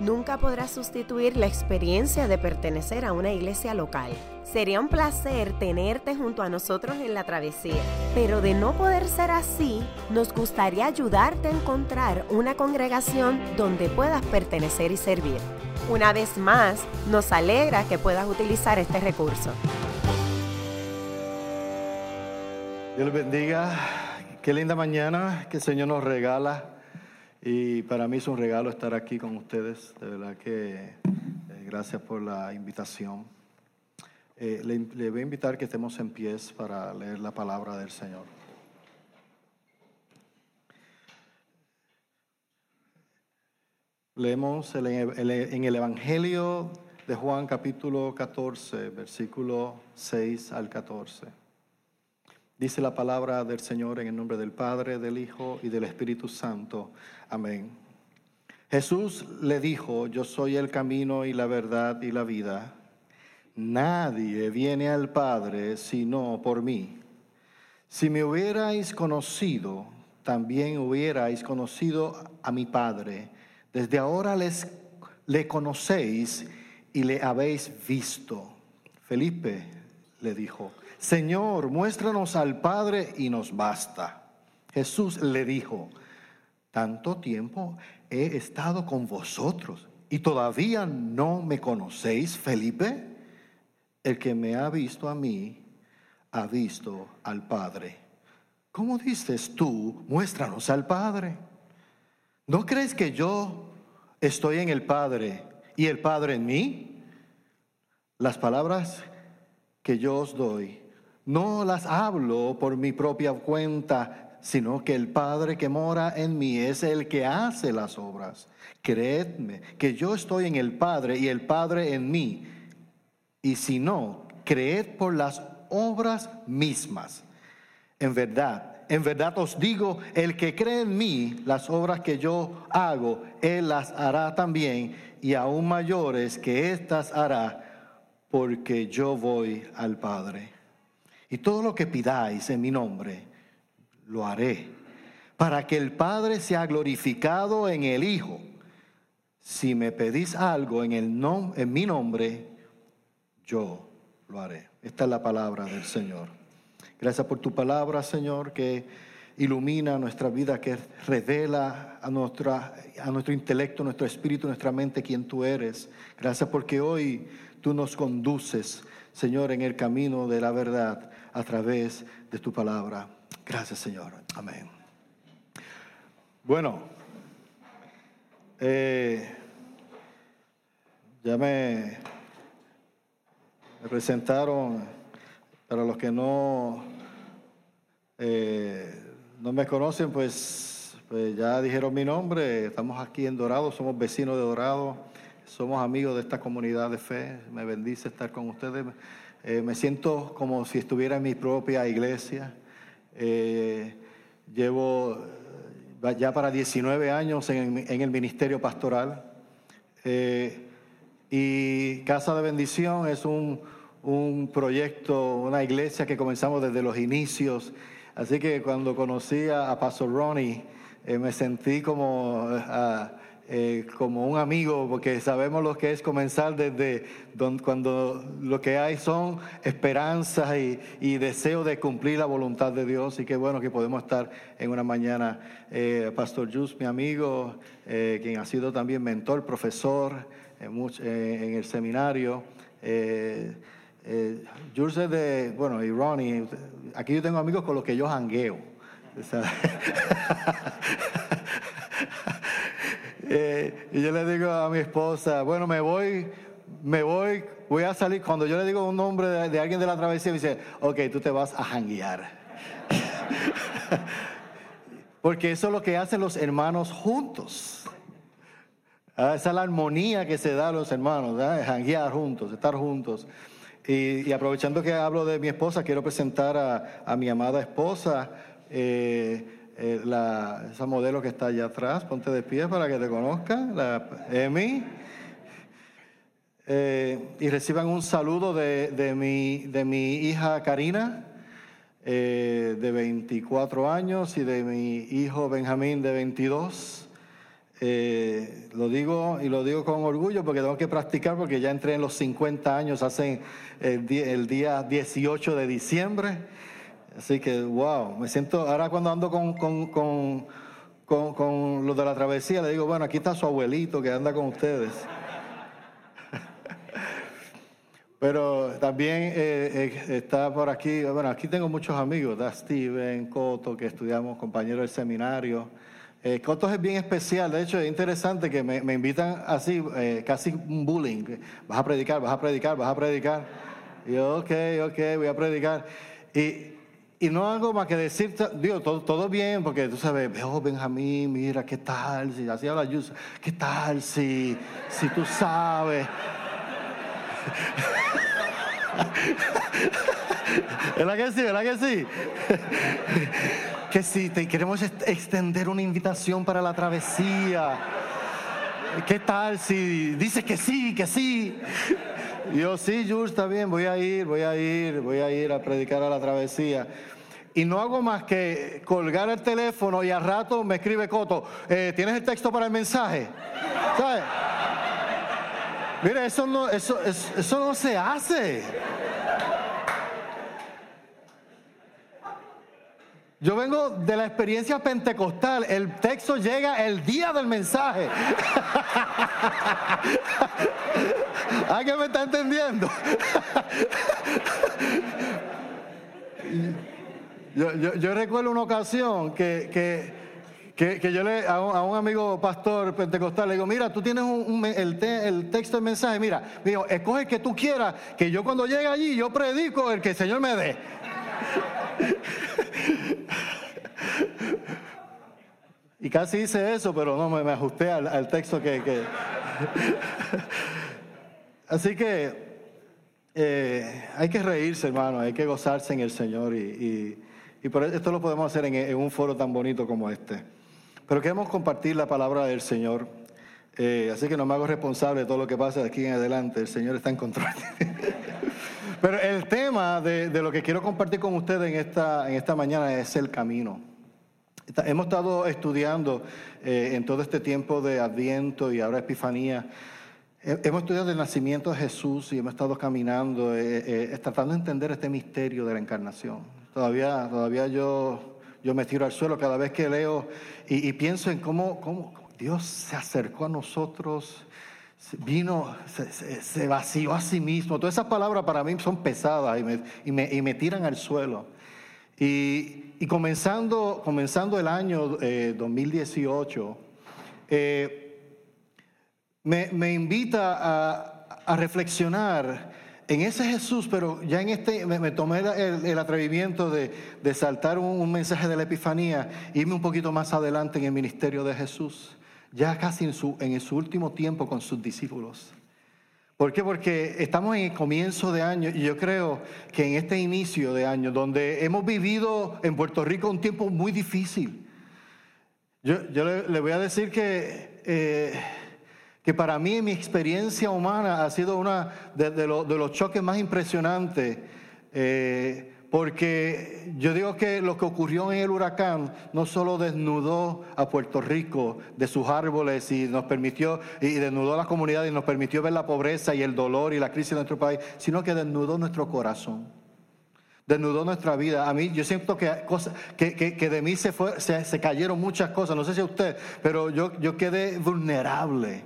nunca podrá sustituir la experiencia de pertenecer a una iglesia local. Sería un placer tenerte junto a nosotros en la travesía, pero de no poder ser así, nos gustaría ayudarte a encontrar una congregación donde puedas pertenecer y servir. Una vez más, nos alegra que puedas utilizar este recurso. Dios bendiga. Qué linda mañana que el Señor nos regala. Y para mí es un regalo estar aquí con ustedes. De verdad que eh, gracias por la invitación. Eh, le, voy a invitar que estemos en pies para leer la palabra del Señor. Leemos el- en el Evangelio de Juan capítulo 14, versículo 6 al 14. Dice la palabra del Señor en el nombre del Padre, del Hijo y del Espíritu Santo. Amén. Jesús le dijo, yo soy el camino y la verdad y la vida. Nadie viene al Padre sino por mí. Si me hubierais conocido, también hubierais conocido a mi Padre. Desde ahora les, le conocéis y le habéis visto. Felipe le dijo, Señor, muéstranos al Padre y nos basta. Jesús le dijo, tanto tiempo he estado con vosotros y todavía no me conocéis, Felipe. El que me ha visto a mí, ha visto al Padre. ¿Cómo dices tú, muéstranos al Padre? ¿No crees que yo estoy en el Padre y el Padre en mí? Las palabras que yo os doy, no las hablo por mi propia cuenta, sino que el Padre que mora en mí es el que hace las obras. Creedme que yo estoy en el Padre y el Padre en mí. Y si no, creed por las obras mismas. En verdad, en verdad os digo, el que cree en mí, las obras que yo hago, él las hará también, y aún mayores que éstas hará, porque yo voy al Padre. Y todo lo que pidáis en mi nombre, lo haré, para que el Padre sea glorificado en el Hijo. Si me pedís algo en, el nom- en mi nombre, yo lo haré. Esta es la palabra del Señor. Gracias por tu palabra, Señor, que ilumina nuestra vida, que revela a, nuestra, a nuestro intelecto, nuestro espíritu, nuestra mente quién tú eres. Gracias porque hoy tú nos conduces, Señor, en el camino de la verdad a través de tu palabra. Gracias, Señor. Amén. Bueno, eh, ya me, presentaron, para los que no, eh, no me conocen, pues, pues ya dijeron mi nombre, estamos aquí en Dorado, somos vecinos de Dorado, somos amigos de esta comunidad de fe, me bendice estar con ustedes, Eh, me siento como si estuviera en mi propia iglesia, Eh, llevo eh, ya para 19 años en, el ministerio pastoral. Y Casa de Bendición es un, un proyecto, una iglesia que comenzamos desde los inicios. Así que cuando conocí a, Pastor Ronnie, me sentí como, eh, como un amigo, porque sabemos lo que es comenzar desde don- cuando lo que hay son esperanzas y, y deseo de cumplir la voluntad de Dios. Y qué bueno que podemos estar en una mañana. Eh, Pastor Jus, mi amigo, eh, quien ha sido también mentor, profesor en, much- eh, en el seminario. Eh, eh, Jules es de, bueno, y Ronnie, aquí yo tengo amigos con los que yo jangueo. Eh, y yo le digo a mi esposa, bueno, me voy, me voy, voy a salir. Cuando yo le digo un nombre de, alguien de la travesía, me dice, ok, tú te vas a janguear. Porque eso es lo que hacen los hermanos juntos. Ah, esa es la armonía que se da a los hermanos, ¿verdad? janguear juntos, estar juntos. Y, aprovechando que hablo de mi esposa, quiero presentar a, a mi amada esposa. Eh, eh, la, esa modelo que está allá atrás, ponte de pie para que te conozca, la Emi. Eh, y reciban un saludo de, de, mi, de mi hija Karina, eh, de 24 años, y de mi hijo Benjamín, de 22. Eh, lo digo y lo digo con orgullo porque tengo que practicar porque ya entré en los 50 años hace el día, el día 18 de diciembre. Así que, wow, me siento, ahora cuando ando con, con, con, con, los de la travesía, le digo, bueno, aquí está su abuelito que anda con ustedes. Pero también eh, eh, está por aquí, bueno, aquí tengo muchos amigos, da Steven, Coto, que estudiamos, compañeros del seminario. Eh, es bien especial, de hecho es interesante que me, invitan así, casi un bullying. Vas a predicar, vas a predicar, vas a predicar. Y yo, ok, ok, voy a predicar. Y, y no hago más que decir, digo, todo, todo bien, porque tú sabes, oh Benjamín, mira, ¿qué tal? Si así habla Yus, ¿qué tal? Si, si tú sabes. ¿Verdad que sí? ¿Verdad que sí? que si te queremos extender una invitación para la travesía. ¿Qué tal si dices que sí, que sí? Yo sí, Jules, está bien, voy a ir, voy a ir, voy a ir a predicar a la travesía. Y no hago más que colgar el teléfono y al rato me escribe Coto, eh, ¿tienes el texto para el mensaje? ¿Sabes? Mira, eso no, eso, eso, no se hace. Yo vengo de la experiencia pentecostal. El texto llega el día del mensaje. ¿Alguien me está entendiendo? yo, recuerdo una ocasión que, que que, yo le a un, amigo pastor pentecostal le digo, mira, tú tienes el, el, texto del mensaje, mira, digo, escoge el que tú quieras, que yo cuando llegue allí yo predico el que el Señor me dé. Y casi hice eso, pero no me, ajusté al, texto que... Así que eh, hay que reírse, hermano, hay que gozarse en el Señor y, y, por esto lo podemos hacer en un foro tan bonito como este. Pero queremos compartir la palabra del Señor. Eh, así que no me hago responsable de todo lo que pasa de aquí en adelante. El Señor está en control. Pero el tema de, lo que quiero compartir con ustedes en esta, en esta mañana es el camino. Hemos estado estudiando eh, en todo este tiempo de Adviento y ahora Epifanía. Hemos estudiado el nacimiento de Jesús y hemos estado caminando, eh, tratando de entender este misterio de la encarnación. Todavía, todavía yo yo me tiro al suelo cada vez que leo y, pienso en cómo, cómo, Dios se acercó a nosotros, vino, se, vació a sí mismo. Todas esas palabras para mí son pesadas y me, y me, tiran al suelo. Y, comenzando, comenzando el año 2018, eh, eh, me, me, invita a, a reflexionar en ese Jesús, pero ya en este me, tomé el, atrevimiento de, saltar un, mensaje de la Epifanía, irme un poquito más adelante en el ministerio de Jesús, ya casi en su, en su último tiempo con sus discípulos. ¿Por qué? Porque estamos en el comienzo de año y yo creo que en este inicio de año, donde hemos vivido en Puerto Rico un tiempo muy difícil, yo, le, voy a decir que... Eh, que para mí mi experiencia humana ha sido uno de, los choques más impresionantes, eh, porque yo digo que lo que ocurrió en el huracán no solo desnudó a Puerto Rico de sus árboles y nos permitió, y desnudó a la comunidad y nos permitió ver la pobreza y el dolor y la crisis de nuestro país, sino que desnudó nuestro corazón desnudó nuestra vida. A mí, yo siento que, cosas, que, que, de mí se, fue, se, se, cayeron muchas cosas, no sé si a usted, pero yo, yo quedé vulnerable.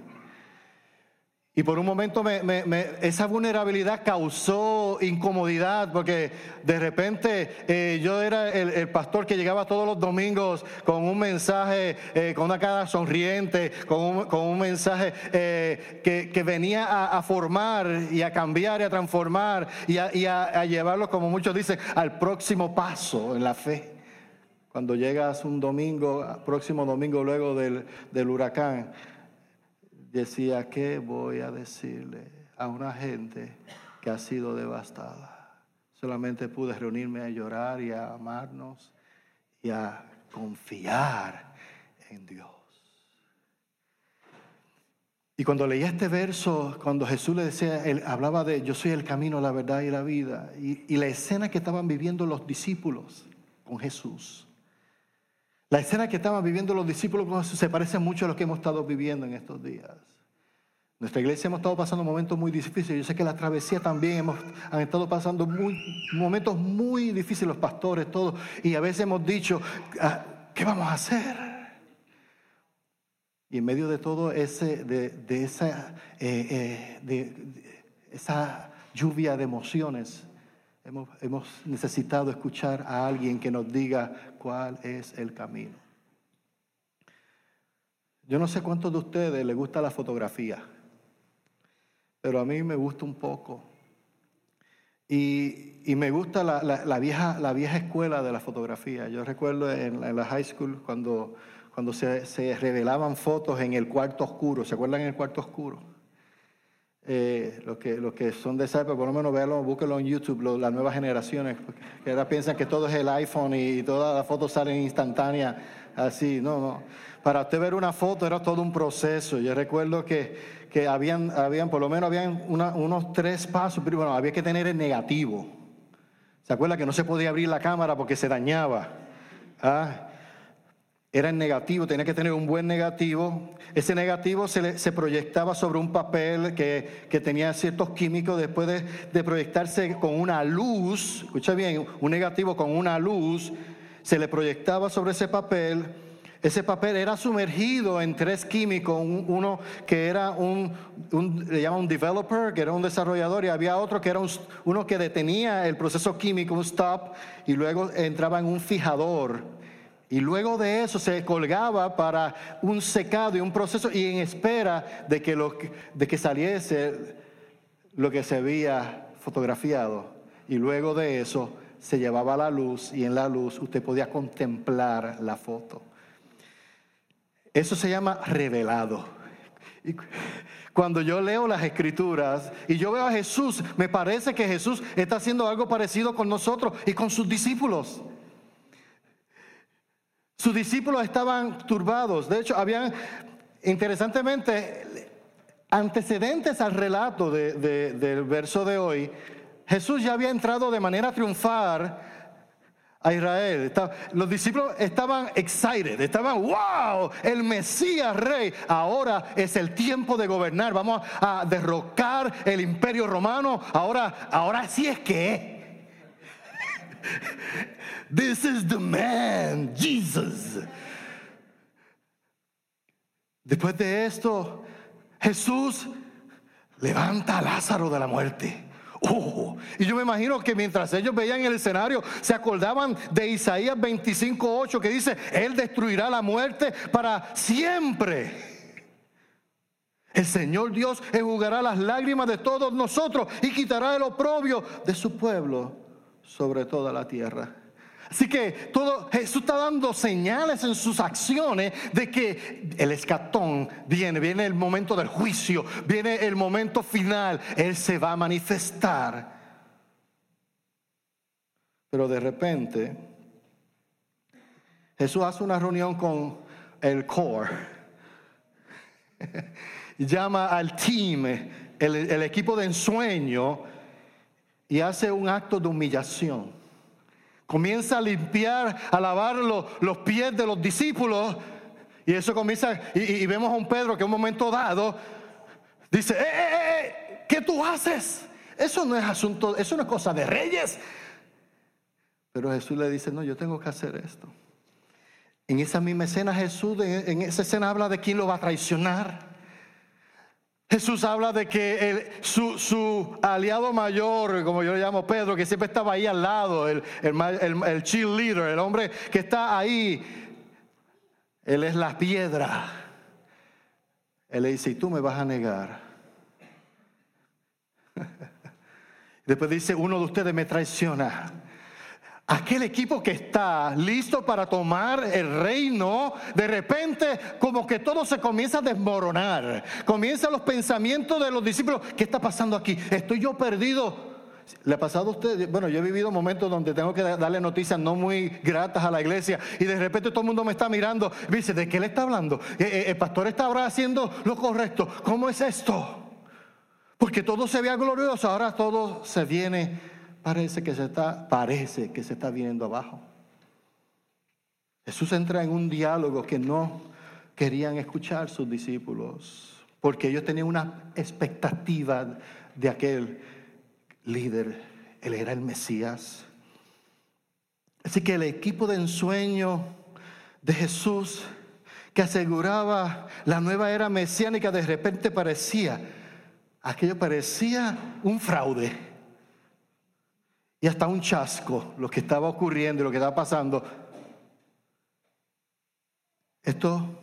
Y por un momento esa vulnerabilidad causó incomodidad porque de repente eh, yo era el, pastor que llegaba todos los domingos con un mensaje, eh, con una cara sonriente, con un, mensaje eh, que, venía a, formar y a cambiar y a transformar y a, llevarlo, como muchos dicen, al próximo paso en la fe. Cuando llegas un domingo, próximo domingo luego del huracán, decía, ¿qué voy a decirle a una gente que ha sido devastada? Solamente pude reunirme a llorar y a amarnos y a confiar en Dios. Y cuando leía este verso, cuando Jesús le decía, él hablaba de yo soy el camino, la verdad y la vida, y, y la escena que estaban viviendo los discípulos con Jesús, la escena que estaban viviendo los discípulos se parece mucho a lo que hemos estado viviendo en estos días. Nuestra iglesia hemos estado pasando momentos muy difíciles. Yo sé que la travesía también hemos, han estado pasando momentos muy difíciles los pastores, todos. Y a veces hemos dicho, ah, ¿qué vamos a hacer? Y en medio de todo ese, de, esa, eh, eh, de, esa lluvia de emociones, hemos, necesitado escuchar a alguien que nos diga cuál es el camino. Yo no sé cuántos de ustedes les gusta la fotografía, pero a mí me gusta un poco. Y, me gusta la, vieja, la vieja escuela de la fotografía. Yo recuerdo en, la high school cuando cuando se, revelaban fotos en el cuarto oscuro. ¿Se acuerdan en el cuarto oscuro? Eh, los, que, los que son de esa por lo menos véanlo, búsquenlo en YouTube, las nuevas generaciones, que ahora piensan que todo es el iPhone y, todas las fotos salen instantáneas, así. No, no. Para usted ver una foto era todo un proceso. Yo recuerdo que, que habían, habían, por lo menos habían unos tres pasos, pero bueno, había que tener el negativo. ¿Se acuerda que no se podía abrir la cámara porque se dañaba? ¿Ah? Era en negativo, tenía que tener un buen negativo. Ese negativo se, se proyectaba sobre un papel que, que tenía ciertos químicos. Después de, de, proyectarse con una luz, escucha bien, un negativo con una luz, se le proyectaba sobre ese papel. Ese papel era sumergido en tres químicos, uno que era un, un, le llaman un developer, que era un desarrollador, y había otro que era uno que detenía el proceso químico, un stop, y luego entraba en un fijador. Y luego de eso se colgaba para un secado y un proceso y en espera de que, lo, de que saliese lo que se había fotografiado. Y luego de eso se llevaba a la luz y en la luz usted podía contemplar la foto. Eso se llama revelado. Cuando yo leo las escrituras y yo veo a Jesús, me parece que Jesús está haciendo algo parecido con nosotros y con sus discípulos. Sus discípulos estaban turbados. De hecho, habían, interesantemente, antecedentes al relato del verso de hoy. Jesús ya había entrado de manera triunfal a Israel. Los discípulos estaban excited, estaban, wow, el Mesías rey, ahora es el tiempo de gobernar, vamos a derrocar el imperio romano, ahora, ahora sí es que This is the man, Jesus. Después de esto, Jesús levanta a Lázaro de la muerte. Y yo me imagino que mientras ellos veían el escenario, se acordaban de Isaías 25:8 que dice: Él destruirá la muerte para siempre. El Señor Dios enjugará las lágrimas de todos nosotros y quitará el oprobio de su pueblo sobre toda la tierra. Así que todo Jesús está dando señales en sus acciones de que el escatón viene, viene el momento del juicio, viene el momento final, él se va a manifestar. Pero de repente Jesús hace una reunión con el core. Llama al team, el, el equipo de ensueño y hace un acto de humillación. Comienza a limpiar, a lavar los, pies de los discípulos. Y eso comienza, y, vemos a un Pedro que en un momento dado dice, ¡Eh, eh, eh, eh! ¿qué tú haces? Eso no es asunto, eso no es cosa de reyes. Pero Jesús le dice, no, yo tengo que hacer esto. En esa misma escena Jesús, en esa escena habla de quién lo va a traicionar. Jesús habla de que su, aliado mayor, como yo le llamo Pedro, que siempre estaba ahí al lado, el, el, el cheerleader, el hombre que está ahí, él es la piedra. Él le dice, y tú me vas a negar. Después dice, uno de ustedes me traiciona aquel equipo que está listo para tomar el reino, de repente como que todo se comienza a desmoronar. Comienzan los pensamientos de los discípulos, ¿qué está pasando aquí? ¿Estoy yo perdido? ¿Le ha pasado a usted? Bueno, yo he vivido momentos donde tengo que darle noticias no muy gratas a la iglesia y de repente todo el mundo me está mirando dice, ¿de qué le está hablando? Eh, eh, ¿El pastor está ahora haciendo lo correcto? ¿Cómo es esto? Porque todo se vea glorioso, ahora todo se viene, parece que se está, parece que se está viendo abajo. Jesús entra en un diálogo que no querían escuchar sus discípulos, porque ellos tenían una expectativa de aquel líder, él era el Mesías. Así que el equipo de ensueño de Jesús que aseguraba la nueva era mesiánica de repente parecía, aquello parecía un fraude y hasta un chasco lo que estaba ocurriendo y lo que estaba pasando. Esto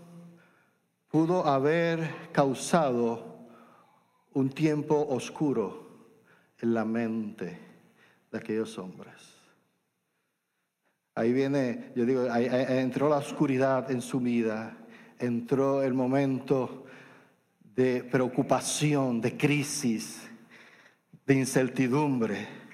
pudo haber causado un tiempo oscuro en la mente de aquellos hombres. Ahí viene, yo digo, entró la oscuridad en su vida, entró el momento de preocupación, de crisis, de incertidumbre.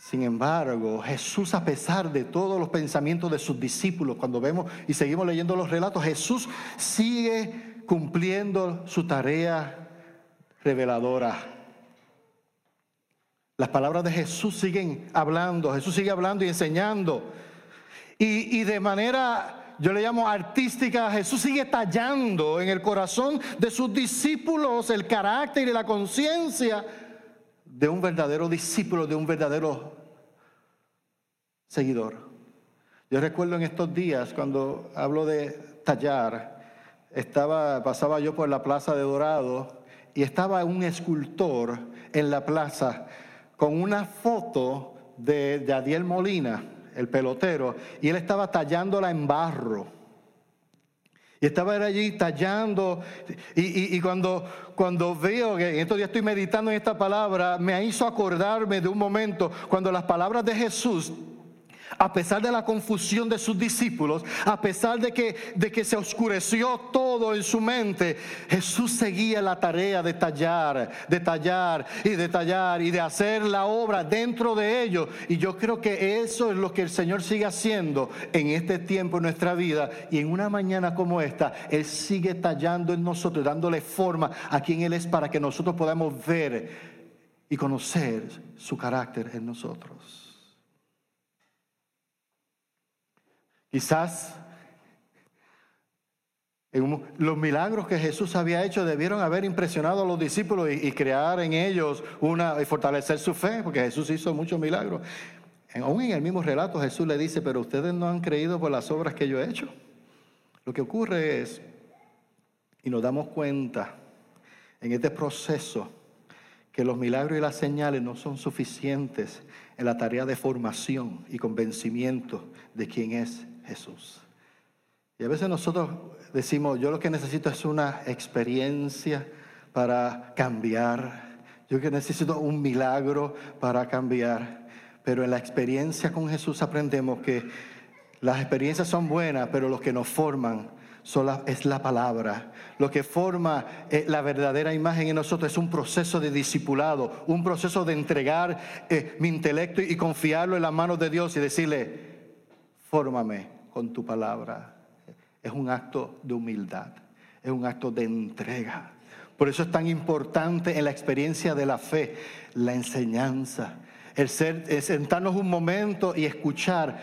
Sin embargo, Jesús, a pesar de todos los pensamientos de sus discípulos, cuando vemos y seguimos leyendo los relatos, Jesús sigue cumpliendo su tarea reveladora las palabras de Jesús siguen hablando, Jesús sigue hablando y enseñando. Y, de manera, yo le llamo artística, Jesús sigue tallando en el corazón de sus discípulos el carácter y la conciencia de un verdadero discípulo, de un verdadero seguidor. Yo recuerdo en estos días cuando hablo de tallar, estaba, pasaba yo por la plaza de Dorado y estaba un escultor en la plaza con una foto de Yadiel Molina, el pelotero, y él estaba tallándola en barro. Y estaba allí tallando, y, y, cuando, cuando veo que estos días estoy meditando en esta palabra, me hizo acordarme de un momento cuando las palabras de Jesús a pesar de la confusión de sus discípulos, a pesar de que, de que se oscureció todo en su mente, Jesús seguía la tarea de tallar, de tallar y de tallar y de hacer la obra dentro de ellos. Y yo creo que eso es lo que el Señor sigue haciendo en este tiempo en nuestra vida. Y en una mañana como esta, Él sigue tallando en nosotros, dándole forma a quien Él es para que nosotros podamos ver y conocer su carácter en nosotros. Quizás los milagros que Jesús había hecho debieron haber impresionado a los discípulos y, crear en ellos una y fortalecer su fe, porque Jesús hizo muchos milagros. Aún en el mismo relato Jesús le dice, pero ustedes no han creído por las obras que yo he hecho. Lo que ocurre es, y nos damos cuenta en este proceso, que los milagros y las señales no son suficientes en la tarea de formación y convencimiento de quién es Jesús. Y a veces nosotros decimos, yo lo que necesito es una experiencia para cambiar. Yo que necesito un milagro para cambiar. Pero en la experiencia con Jesús aprendemos que las experiencias son buenas, pero los que nos forman es la palabra. Lo que forma eh, la verdadera imagen en nosotros es un proceso de discipulado, un proceso de entregar eh, mi intelecto y confiarlo en las manos de Dios y decirle, fórmame, con tu palabra. Es un acto de humildad, es un acto de entrega. Por eso es tan importante en la experiencia de la fe, la enseñanza, el, ser, sentarnos un momento y escuchar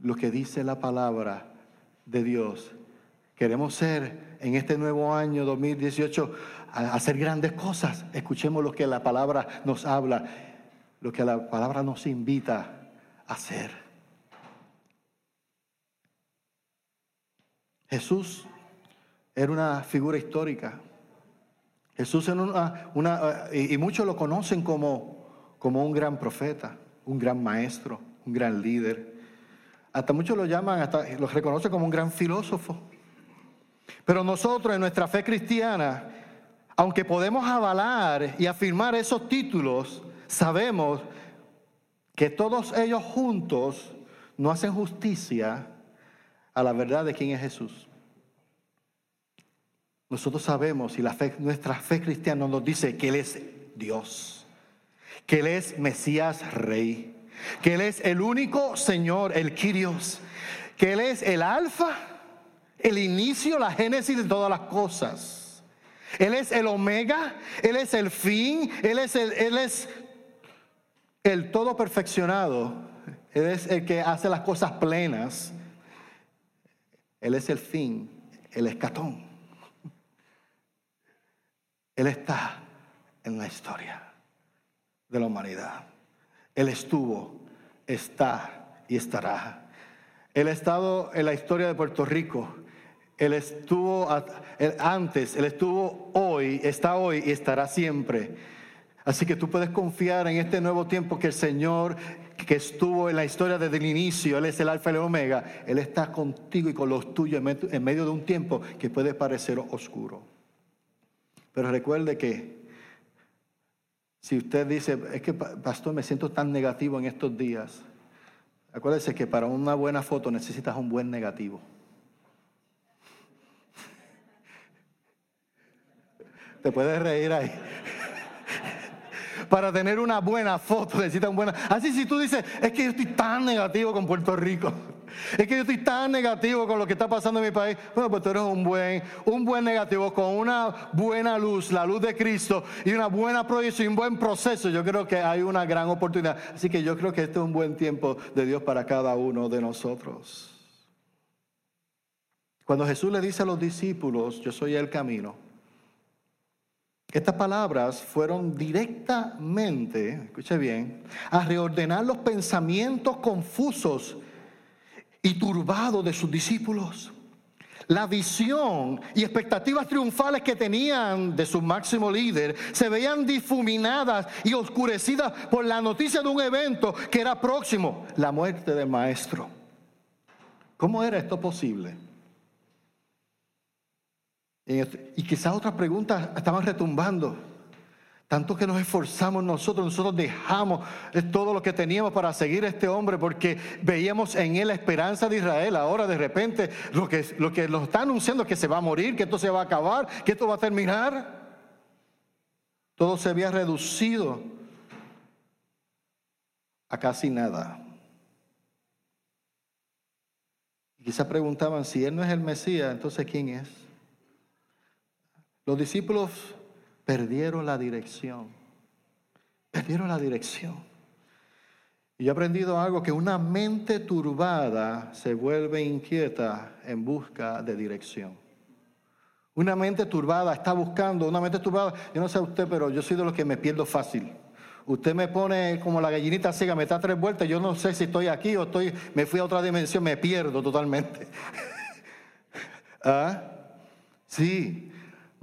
lo que dice la palabra de Dios. Queremos ser en este nuevo año 2018 hacer grandes cosas. Escuchemos lo que la palabra nos habla, lo que la palabra nos invita a hacer. Jesús era una figura histórica. Jesús era una, y muchos lo conocen como, como un gran profeta, un gran maestro, un gran líder. Hasta muchos lo llaman, hasta lo reconocen como un gran filósofo. Pero nosotros en nuestra fe cristiana, aunque podemos avalar y afirmar esos títulos, sabemos que todos ellos juntos no hacen justicia a la verdad de quién es Jesús. Nosotros sabemos y la fe, nuestra fe cristiana nos dice que Él es Dios. que Él es Mesías Rey, que Él es el único Señor, el Kyrios, que Él es el alfa, el inicio, la génesis de todas las cosas. Él es el omega, Él es el fin, Él es el, él es el todo perfeccionado, Él es el que hace las cosas plenas, Él es el fin, el escatón. Él está en la historia de la humanidad. Él estuvo, está y estará. Él ha estado en la historia de Puerto Rico. Él estuvo antes, Él estuvo hoy, está hoy y estará siempre. Así que tú puedes confiar en este nuevo tiempo que el Señor que estuvo en la historia desde el inicio, Él es el alfa y el omega, Él está contigo y con los tuyos en medio de un tiempo que puede parecer oscuro. Pero recuerde que si usted dice, es que pastor, me siento tan negativo en estos días, acuérdese que para una buena foto necesitas un buen negativo. Te puedes reír ahí para tener una buena foto necesitas un buena. Así si tú dices, es que yo estoy tan negativo con Puerto Rico. Es que yo estoy tan negativo con lo que está pasando en mi país. Bueno, pues tú eres un buen, un buen negativo con una buena luz, la luz de Cristo y una buena proyección y un buen proceso. Yo creo que hay una gran oportunidad. Así que yo creo que este es un buen tiempo de Dios para cada uno de nosotros. Cuando Jesús le dice a los discípulos, yo soy el camino, estas palabras fueron directamente, escuche bien, a reordenar los pensamientos confusos y turbados de sus discípulos. La visión y expectativas triunfales que tenían de su máximo líder se veían difuminadas y oscurecidas por la noticia de un evento que era próximo, la muerte del maestro. ¿Cómo era esto posible? Y quizás otras preguntas estaban retumbando. Tanto que nos esforzamos nosotros, nosotros dejamos todo lo que teníamos para seguir a este hombre porque veíamos en él la esperanza de Israel. Ahora de repente lo que, lo que nos está anunciando es que se va a morir, que esto se va a acabar, que esto va a terminar. Todo se había reducido a casi nada. Y quizás preguntaban, si él no es el Mesías, entonces ¿quién es? Los discípulos perdieron la dirección. Perdieron la dirección. Y he aprendido algo, que una mente turbada se vuelve inquieta en busca de dirección. Una mente turbada está buscando, una mente turbada, yo no sé usted, pero yo soy de los que me pierdo fácil. Usted me pone como la gallinita ciega, me da tres vueltas, yo no sé si estoy aquí o estoy, me fui a otra dimensión, me pierdo totalmente. ¿Ah? Sí,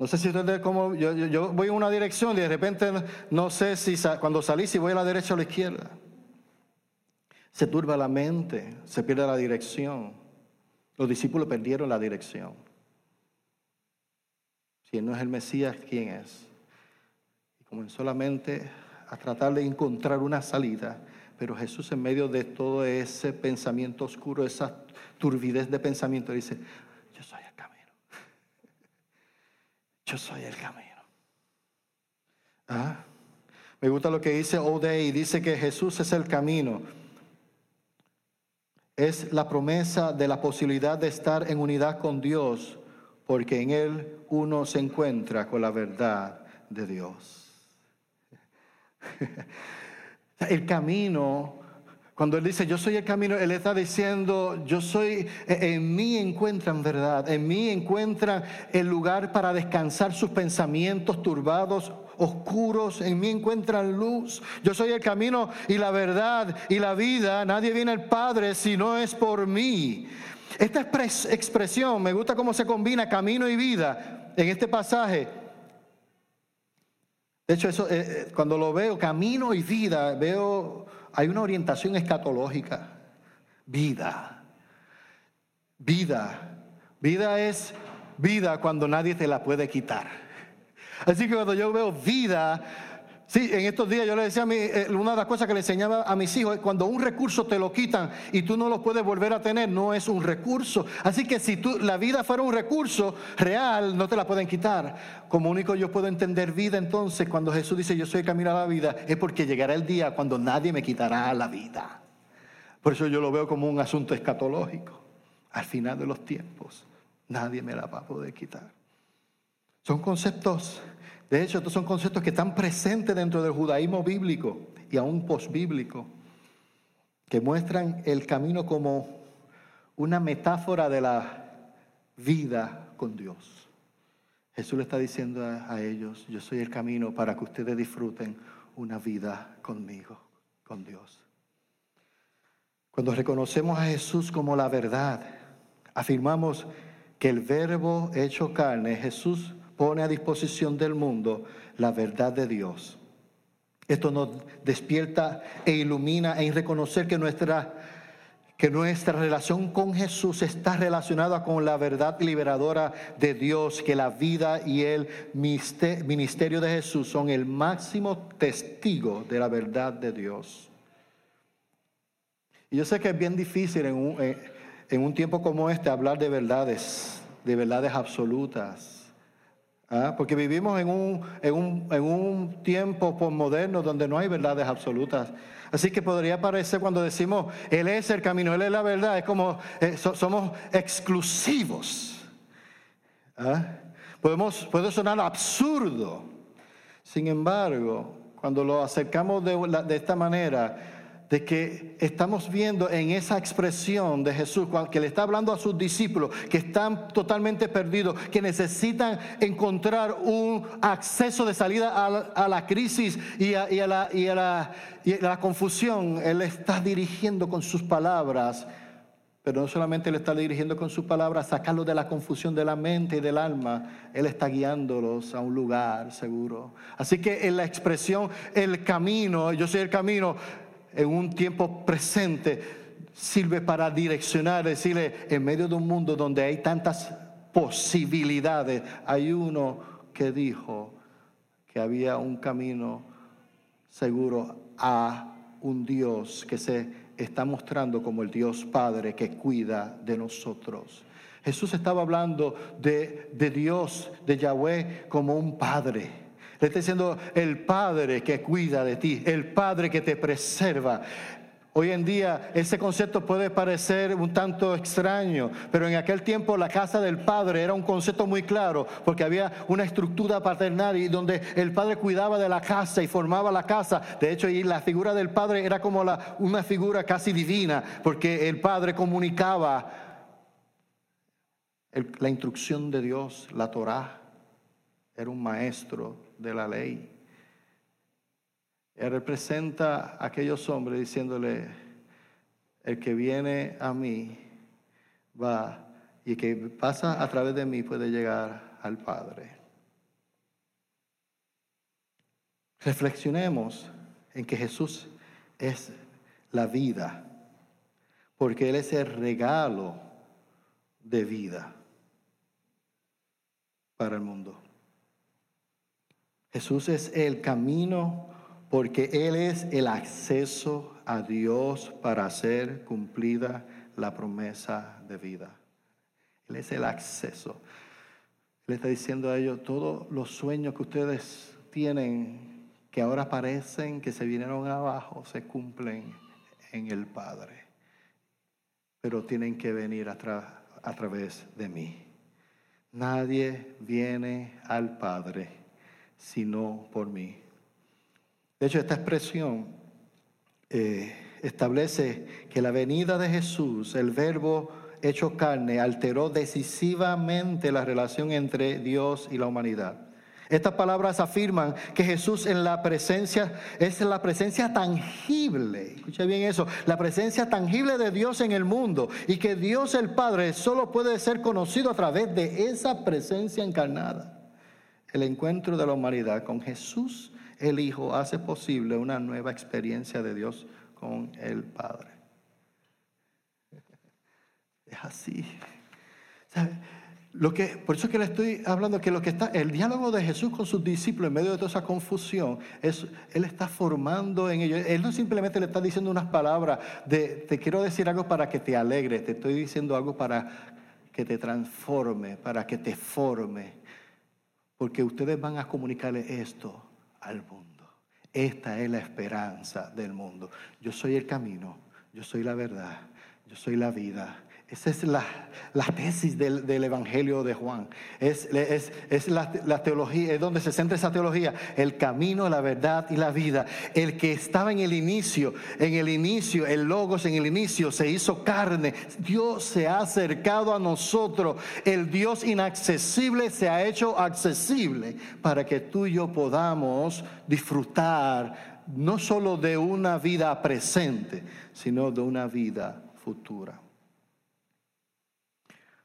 no sé si ustedes como yo, yo, voy en una dirección y de repente no sé si cuando salí si voy a la derecha o a la izquierda. Se turba la mente, se pierde la dirección. Los discípulos perdieron la dirección. Si él no es el Mesías, ¿quién es? Y comenzó solamente a tratar de encontrar una salida, pero Jesús en medio de todo ese pensamiento oscuro, esa turbidez de pensamiento, dice, yo soy el camino. ¿Ah? Me gusta lo que dice O'Day, dice que Jesús es el camino. Es la promesa de la posibilidad de estar en unidad con Dios, porque en Él uno se encuentra con la verdad de Dios. El camino cuando Él dice, yo soy el camino, Él está diciendo, yo soy, eh, en mí encuentran verdad, en mí encuentran el lugar para descansar sus pensamientos turbados, oscuros, en mí encuentran luz. Yo soy el camino y la verdad y la vida. Nadie viene al Padre si no es por mí. Esta expresión, me gusta cómo se combina camino y vida en este pasaje. De hecho, eso, eh, eh, cuando lo veo, camino y vida, veo hay una orientación escatológica. Vida. Vida. Vida es vida cuando nadie te la puede quitar. Así que cuando yo veo vida, Sí, en estos días yo le decía a mí, eh, una de las cosas que le enseñaba a mis hijos es cuando un recurso te lo quitan y tú no lo puedes volver a tener, no es un recurso. Así que si la vida fuera un recurso real, no te la pueden quitar. Como único yo puedo entender vida entonces, cuando Jesús dice yo soy el camino a la vida, es porque llegará el día cuando nadie me quitará la vida. Por eso yo lo veo como un asunto escatológico. Al final de los tiempos, nadie me la va a poder quitar. Son conceptos de hecho, estos son conceptos que están presentes dentro del judaísmo bíblico y aún posbíblico, que muestran el camino como una metáfora de la vida con Dios. Jesús le está diciendo a, ellos, yo soy el camino para que ustedes disfruten una vida conmigo, con Dios. Cuando reconocemos a Jesús como la verdad, afirmamos que el verbo hecho carne, Jesús, pone a disposición del mundo la verdad de Dios. Esto nos despierta e ilumina en reconocer que nuestra, que nuestra relación con Jesús está relacionada con la verdad liberadora de Dios, que la vida y el ministerio de Jesús son el máximo testigo de la verdad de Dios. Y yo sé que es bien difícil en un, en un tiempo como este hablar de verdades, de verdades absolutas. ¿Ah? Porque vivimos en un, en, un, en un tiempo postmoderno donde no hay verdades absolutas. Así que podría parecer cuando decimos, Él es el camino, Él es la verdad, es como eh, somos exclusivos. ¿Ah? Podemos, puede sonar absurdo. Sin embargo, cuando lo acercamos de esta manera, de que estamos viendo en esa expresión de Jesús, que le está hablando a sus discípulos, que están totalmente perdidos, que necesitan encontrar un acceso de salida a la, crisis y a, la, y a la confusión. Él está dirigiendo con sus palabras. Pero no solamente le está dirigiendo con sus palabras, sacarlos de la confusión de la mente y del alma, Él está guiándolos a un lugar seguro. Así que en la expresión, el camino, yo soy el camino, en un tiempo presente sirve para direccionar, decirle, en medio de un mundo donde hay tantas posibilidades, hay uno que dijo que había un camino seguro a un Dios que se está mostrando como el Dios Padre que cuida de nosotros. Jesús estaba hablando de, de Dios, de Yahweh, como un Padre le está diciendo el Padre que cuida de ti, el Padre que te preserva. Hoy en día ese concepto puede parecer un tanto extraño, pero en aquel tiempo la casa del padre era un concepto muy claro, porque había una estructura paternal y donde el padre cuidaba de la casa y formaba la casa. De hecho, la figura del padre era como una figura casi divina, porque el padre comunicaba la instrucción de Dios, la Torah. Era un maestro de la ley. Él representa a aquellos hombres diciéndole, el que viene a mí va y que pasa a través de mí puede llegar al Padre. Reflexionemos en que Jesús es la vida, porque Él es el regalo de vida para el mundo. Jesús es el camino porque Él es el acceso a Dios para hacer cumplida la promesa de vida. Él es el acceso. Él está diciendo a ellos, todos los sueños que ustedes tienen, que ahora parecen que se vinieron abajo, se cumplen en el Padre. Pero tienen que venir a, a través de mí. Nadie viene al Padre sino por mí. De hecho, esta expresión eh, establece que la venida de Jesús, el verbo hecho carne, alteró decisivamente la relación entre Dios y la humanidad. Estas palabras afirman que Jesús en la presencia es la presencia tangible, escucha bien eso, la presencia tangible de Dios en el mundo y que Dios el Padre solo puede ser conocido a través de esa presencia encarnada. El encuentro de la humanidad con Jesús, el Hijo, hace posible una nueva experiencia de Dios con el Padre. Es así. Lo que, por eso es que le estoy hablando que lo que está, el diálogo de Jesús con sus discípulos en medio de toda esa confusión, es, Él está formando en ellos. Él no simplemente le está diciendo unas palabras de te quiero decir algo para que te alegre, te estoy diciendo algo para que te transforme, para que te forme. Porque ustedes van a comunicarle esto al mundo. Esta es la esperanza del mundo. Yo soy el camino, yo soy la verdad, yo soy la vida. Esa es la, tesis del, Evangelio de Juan. Es, es, la, teología, es donde se centra esa teología. El camino, la verdad y la vida. El que estaba en el inicio, en el inicio, el Logos en el inicio se hizo carne. Dios se ha acercado a nosotros. El Dios inaccesible se ha hecho accesible para que tú y yo podamos disfrutar no solo de una vida presente, sino de una vida futura.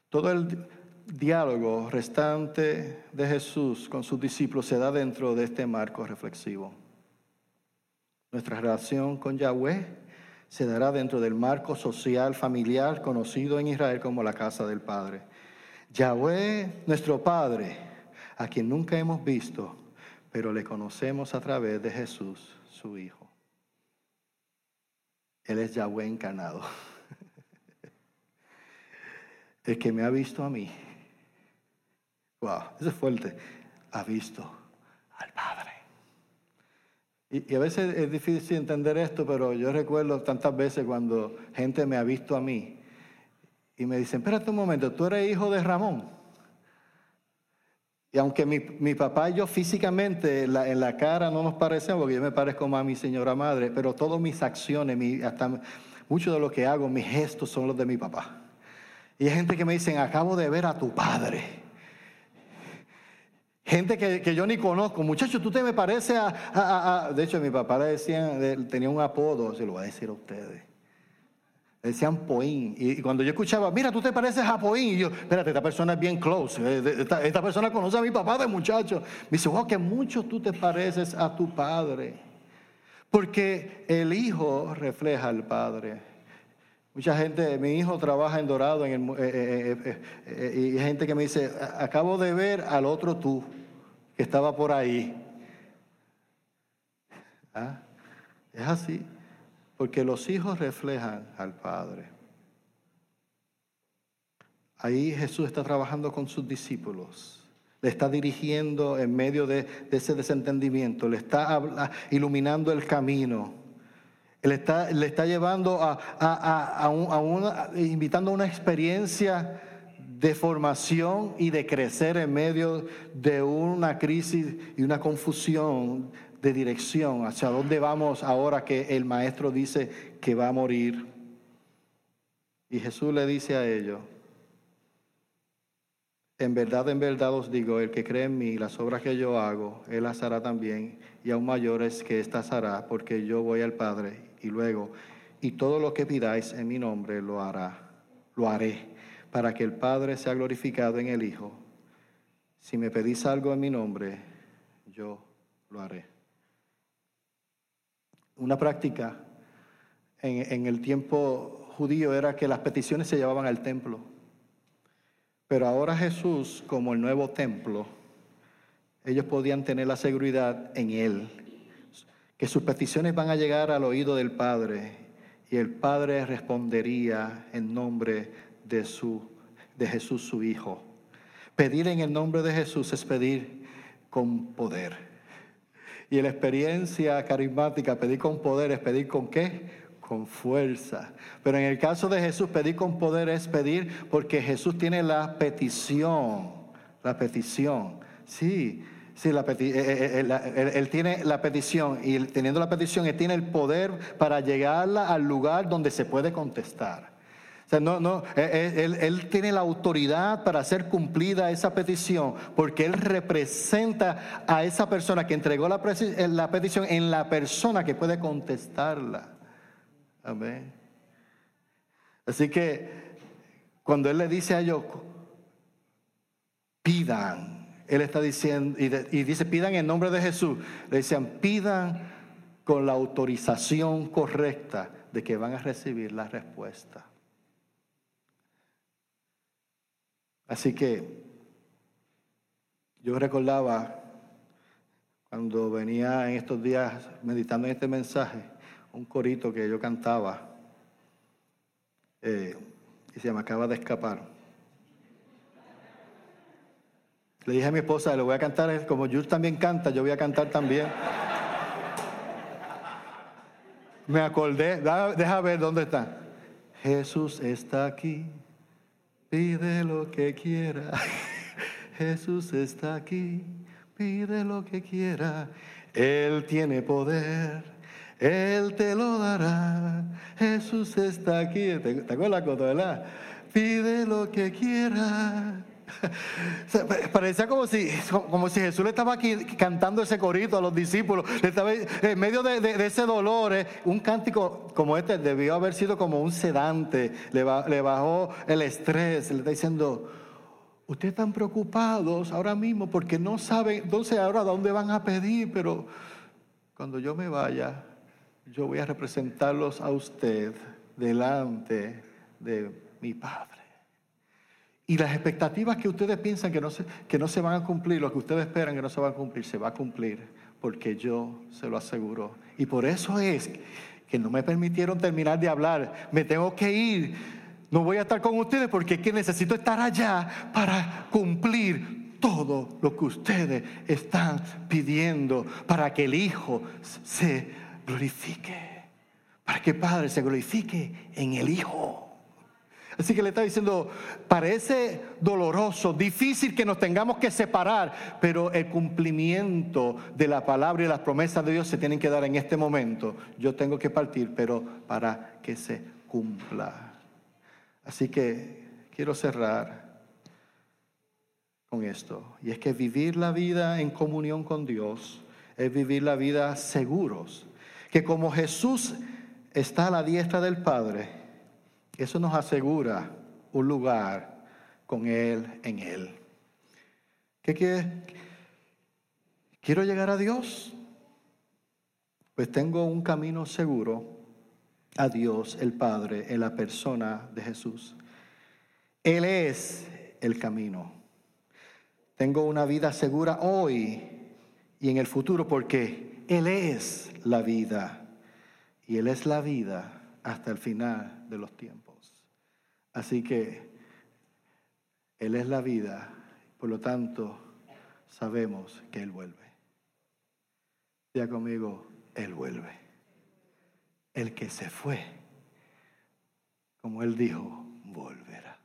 Todo el diálogo restante de Jesús con sus discípulos se da dentro de este marco reflexivo. Nuestra relación con Yahweh se dará dentro del marco social familiar conocido en Israel como la casa del Padre. Yahweh, nuestro Padre, a quien nunca hemos visto, pero le conocemos a través de Jesús, su Hijo. Él es Yahweh encarnado. El que me ha visto a mí, wow, eso es fuerte, ha visto al Padre. Y, a veces es difícil entender esto, pero yo recuerdo tantas veces cuando gente me ha visto a mí y me dicen, espérate un momento, tú eres hijo de Ramón. Y aunque mi, papá y yo físicamente en la, cara no nos parecemos, porque yo me parezco más a mi señora madre, pero todas mis acciones, mi, hasta mucho de lo que hago, mis gestos son los de mi papá. Y hay gente que me dicen, acabo de ver a tu padre. Gente que, yo ni conozco. Muchachos, tú te me pareces a, De hecho, mi papá le decían, tenía un apodo, se lo voy a decir a ustedes. Le decían Poín. Y, cuando yo escuchaba, mira, tú te pareces a Poín. Y yo, espérate, esta persona es bien close. Eh, esta, persona conoce a mi papá de muchacho. Me dice, wow, que mucho tú te pareces a tu padre. Porque el hijo refleja al padre. Mucha gente, mi hijo trabaja en Dorado en el, eh, eh, eh, y gente que me dice, acabo de ver al otro tú que estaba por ahí. ¿Ah? Es así, porque los hijos reflejan al Padre. Ahí Jesús está trabajando con sus discípulos, le está dirigiendo en medio de, de ese desentendimiento, le está iluminando el camino. Él está, le está llevando a, a, una, invitando a una experiencia de formación y de crecer en medio de una crisis y una confusión de dirección. ¿Hacia dónde vamos ahora que el maestro dice que va a morir? Y Jesús le dice a ellos, en verdad, en verdad os digo, el que cree en mí, las obras que yo hago, él las hará también, y aún mayores que éstas hará, porque yo voy al Padre y luego, y todo lo que pidáis en mi nombre lo hará, lo haré, para que el Padre sea glorificado en el Hijo. Si me pedís algo en mi nombre, yo lo haré. Una práctica en, el tiempo judío era que las peticiones se llevaban al templo. Pero ahora Jesús, como el nuevo templo, ellos podían tener la seguridad en Él, que sus peticiones van a llegar al oído del Padre y el Padre respondería en nombre de, su, de Jesús su Hijo. Pedir en el nombre de Jesús es pedir con poder. Y la experiencia carismática, pedir con poder es pedir con qué? Con fuerza. Pero en el caso de Jesús, pedir con poder es pedir porque Jesús tiene la petición. La petición. Sí, Sí, la eh, eh, eh, él, tiene la petición y teniendo la petición, él tiene el poder para llegarla al lugar donde se puede contestar. O sea, no, no, él, él, tiene la autoridad para hacer cumplida esa petición, porque él representa a esa persona que entregó la, la petición en la persona que puede contestarla. Amén. Así que cuando él le dice a ellos, pidan, él está diciendo, y, dice, pidan en nombre de Jesús. Le decían, pidan con la autorización correcta de que van a recibir la respuesta. Así que yo recordaba cuando venía en estos días meditando en este mensaje, un corito que yo cantaba, eh, y se me acaba de escapar. Le dije a mi esposa, le voy a cantar, como Jules también canta, yo voy a cantar también. Me acordé, deja ver dónde está. Jesús está aquí, pide lo que quiera. Jesús está aquí, pide lo que quiera. Él tiene poder, Él te lo dará. Jesús está aquí. ¿Te, acuerdas, verdad? Pide lo que quiera. Parecía como si, como si Jesús le estaba aquí cantando ese corito a los discípulos. estaba, en medio de, ese dolor, eh, un cántico como este debió haber sido como un sedante. Le, bajó el estrés. Le está diciendo, ustedes están preocupados ahora mismo porque no saben, entonces ahora dónde van a pedir, pero cuando yo me vaya, yo voy a representarlos a usted delante de mi Padre. Y las expectativas que ustedes piensan que no, se, que no se van a cumplir, lo que ustedes esperan que no se van a cumplir, se va a cumplir, porque yo se lo aseguro. Y por eso es que no me permitieron terminar de hablar. Me tengo que ir. No voy a estar con ustedes porque es que necesito estar allá para cumplir todo lo que ustedes están pidiendo para que el Hijo se glorifique. Para que el Padre se glorifique en el Hijo. Así que le está diciendo, parece doloroso, difícil que nos tengamos que separar, pero el cumplimiento de la palabra y las promesas de Dios se tienen que dar en este momento. Yo tengo que partir, pero para que se cumpla. Así que quiero cerrar con esto, y es que vivir la vida en comunión con Dios es vivir la vida seguros, que como Jesús está a la diestra del Padre, eso nos asegura un lugar con Él en Él. ¿Qué quiere? ¿Quiero llegar a Dios? Pues tengo un camino seguro a Dios el Padre en la persona de Jesús. Él es el camino. Tengo una vida segura hoy y en el futuro porque Él es la vida y Él es la vida hasta el final de los tiempos. Así que Él es la vida, por lo tanto sabemos que Él vuelve. Ya conmigo, Él vuelve. El que se fue, como Él dijo, volverá.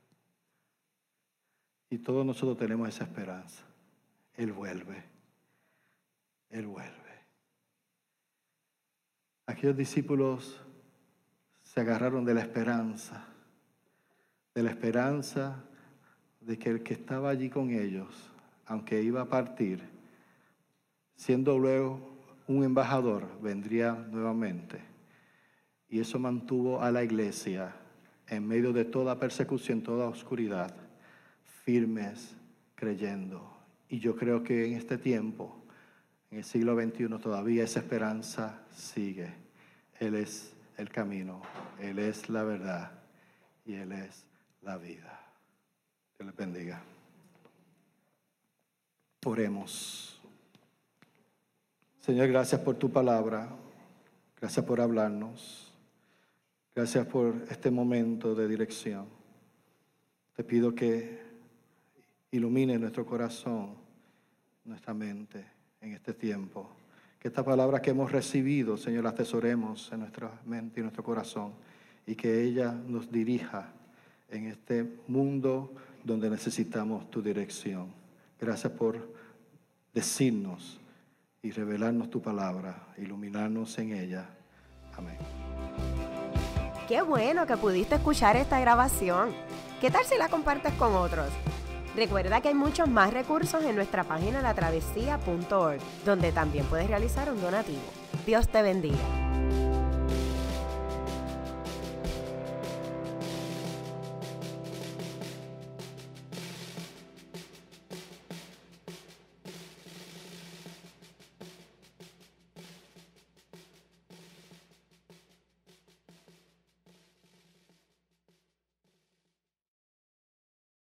Y todos nosotros tenemos esa esperanza. Él vuelve. Él vuelve. Aquellos discípulos se agarraron de la esperanza de la esperanza de que el que estaba allí con ellos, aunque iba a partir, siendo luego un embajador, vendría nuevamente. Y eso mantuvo a la iglesia en medio de toda persecución, toda oscuridad, firmes, creyendo. Y yo creo que en este tiempo, en el siglo XXI, todavía esa esperanza sigue. Él es el camino, Él es la verdad y Él es la vida. Que les bendiga. Oremos. Señor, gracias por tu palabra. Gracias por hablarnos. Gracias por este momento de dirección. Te pido que ilumine nuestro corazón, nuestra mente en este tiempo. Que esta palabra que hemos recibido, Señor, la atesoremos en nuestra mente y nuestro corazón y que ella nos dirija en este mundo donde necesitamos tu dirección. Gracias por decirnos y revelarnos tu palabra, iluminarnos en ella. Amén. Qué bueno que pudiste escuchar esta grabación. ¿Qué tal si la compartes con otros? Recuerda que hay muchos más recursos en nuestra página latravesía.org, donde también puedes realizar un donativo. Dios te bendiga.